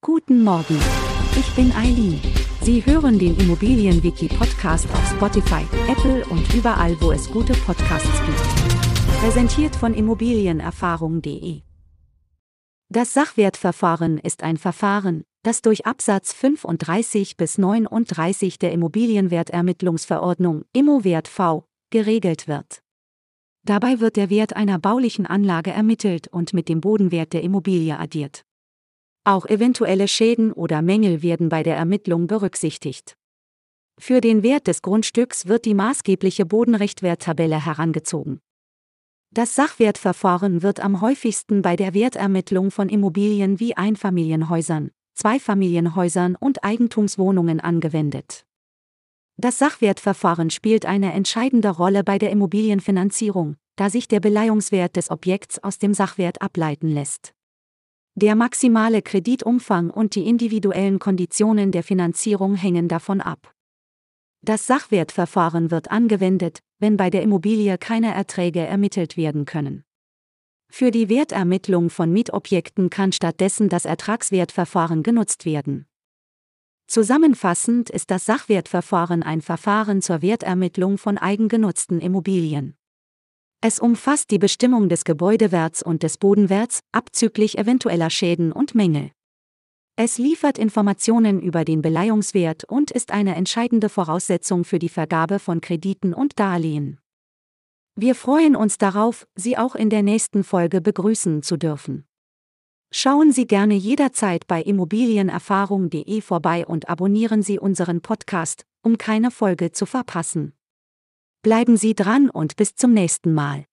Guten Morgen. Ich bin Eileen. Sie hören den Immobilienwiki-Podcast auf Spotify, Apple und überall, wo es gute Podcasts gibt. Präsentiert von Immobilienerfahrung.de. Das Sachwertverfahren ist ein Verfahren, das durch Absatz 35 bis 39 der Immobilienwertermittlungsverordnung Immowert V geregelt wird. Dabei wird der Wert einer baulichen Anlage ermittelt und mit dem Bodenwert der Immobilie addiert. Auch eventuelle Schäden oder Mängel werden bei der Ermittlung berücksichtigt. Für den Wert des Grundstücks wird die maßgebliche Bodenrechtwerttabelle herangezogen. Das Sachwertverfahren wird am häufigsten bei der Wertermittlung von Immobilien wie Einfamilienhäusern, Zweifamilienhäusern und Eigentumswohnungen angewendet. Das Sachwertverfahren spielt eine entscheidende Rolle bei der Immobilienfinanzierung, da sich der Beleihungswert des Objekts aus dem Sachwert ableiten lässt. Der maximale Kreditumfang und die individuellen Konditionen der Finanzierung hängen davon ab. Das Sachwertverfahren wird angewendet, wenn bei der Immobilie keine Erträge ermittelt werden können. Für die Wertermittlung von Mietobjekten kann stattdessen das Ertragswertverfahren genutzt werden. Zusammenfassend ist das Sachwertverfahren ein Verfahren zur Wertermittlung von eigengenutzten Immobilien. Es umfasst die Bestimmung des Gebäudewerts und des Bodenwerts, abzüglich eventueller Schäden und Mängel. Es liefert Informationen über den Beleihungswert und ist eine entscheidende Voraussetzung für die Vergabe von Krediten und Darlehen. Wir freuen uns darauf, Sie auch in der nächsten Folge begrüßen zu dürfen. Schauen Sie gerne jederzeit bei immobilienerfahrung.de vorbei und abonnieren Sie unseren Podcast, um keine Folge zu verpassen. Bleiben Sie dran und bis zum nächsten Mal.